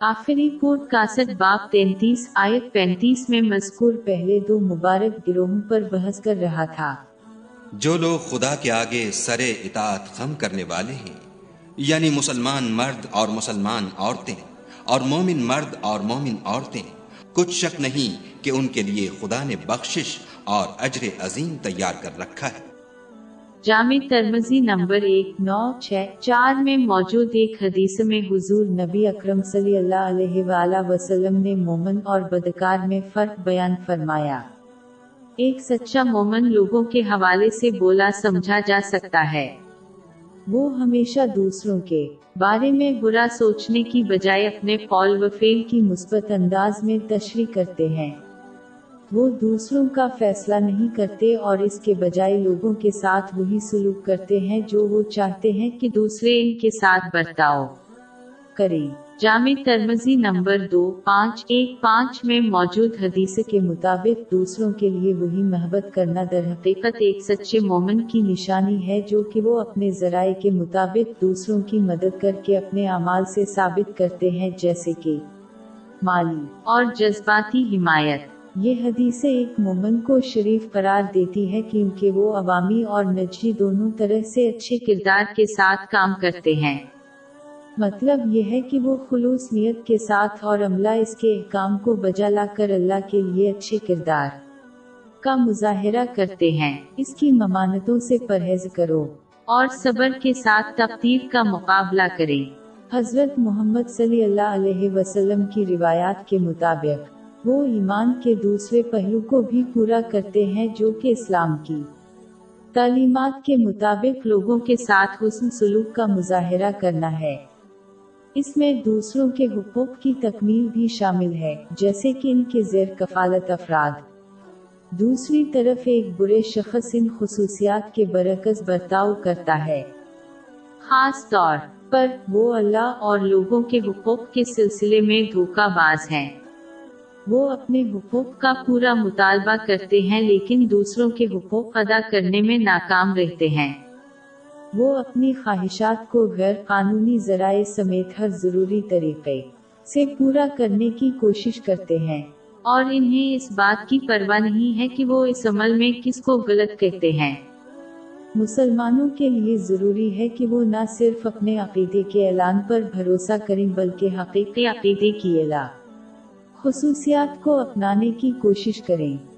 آخری pod cost باپ تینتیس آیت پینتیس میں مذکور پہلے دو مبارک گروہوں پر بحث کر رہا تھا۔ جو لوگ خدا کے آگے سر اطاعت خم کرنے والے ہیں یعنی مسلمان مرد اور مسلمان عورتیں اور مومن مرد اور مومن عورتیں، کچھ شک نہیں کہ ان کے لیے خدا نے بخشش اور اجر عظیم تیار کر رکھا ہے۔ جامع ترمزی نمبر ایک، نو، چھ، چار میں موجود ایک حدیث میں حضور نبی اکرم صلی اللہ علیہ وآلہ وسلم نے مومن اور بدکار میں فرق بیان فرمایا۔ ایک سچا مومن لوگوں کے حوالے سے بولا، سمجھا جا سکتا ہے۔ وہ ہمیشہ دوسروں کے بارے میں برا سوچنے کی بجائے اپنے قول و فیل کی مثبت انداز میں تشریح کرتے ہیں۔ وہ دوسروں کا فیصلہ نہیں کرتے اور اس کے بجائے لوگوں کے ساتھ وہی سلوک کرتے ہیں جو وہ چاہتے ہیں کہ دوسرے ان کے ساتھ برتاؤ کریں۔ جامع ترمزی نمبر دو، پانچ، ایک، پانچ میں موجود حدیث کے مطابق دوسروں کے لیے وہی محبت کرنا در حقیقت ایک سچے مومن کی نشانی ہے جو کہ وہ اپنے ذرائع کے مطابق دوسروں کی مدد کر کے اپنے اعمال سے ثابت کرتے ہیں جیسے کہ مالی اور جذباتی حمایت۔ یہ حدیث ایک مومن کو شریف قرار دیتی ہے کیونکہ وہ عوامی اور نجی دونوں طرح سے اچھے کردار کے ساتھ کام کرتے ہیں۔ مطلب یہ ہے کہ وہ خلوص نیت کے ساتھ اور عملہ اس کے احکام کو بجا لا کر اللہ کے لیے اچھے کردار کا مظاہرہ کرتے ہیں۔ اس کی ممانتوں سے پرہیز کرو اور صبر کے ساتھ تفتیف کا مقابلہ کریں۔ حضرت محمد صلی اللہ علیہ وسلم کی روایات کے مطابق وہ ایمان کے دوسرے پہلو کو بھی پورا کرتے ہیں جو کہ اسلام کی۔ تعلیمات کے مطابق لوگوں کے ساتھ حسن سلوک کا مظاہرہ کرنا ہے۔ اس میں دوسروں کے حقوق کی تکمیل بھی شامل ہے، جیسے کہ ان کے زیر کفالت افراد۔ دوسری طرف ایک برے شخص ان خصوصیات کے برعکس برتاؤ کرتا ہے۔ خاص طور پر وہ اللہ اور لوگوں کے حقوق کے سلسلے میں دھوکہ باز ہیں۔ وہ اپنے حقوق کا پورا مطالبہ کرتے ہیں لیکن دوسروں کے حقوق ادا کرنے میں ناکام رہتے ہیں۔ وہ اپنی خواہشات کو غیر قانونی ذرائع سمیت ہر ضروری طریقے سے پورا کرنے کی کوشش کرتے ہیں۔ اور انہیں اس بات کی پرواہ نہیں ہے کہ وہ اس عمل میں کس کو غلط کہتے ہیں۔ مسلمانوں کے لیے ضروری ہے کہ وہ نہ صرف اپنے عقیدے کے اعلان پر بھروسہ کریں بلکہ حقیقی عقیدے کی اعلان خصوصیات کو اپنانے کی کوشش کریں۔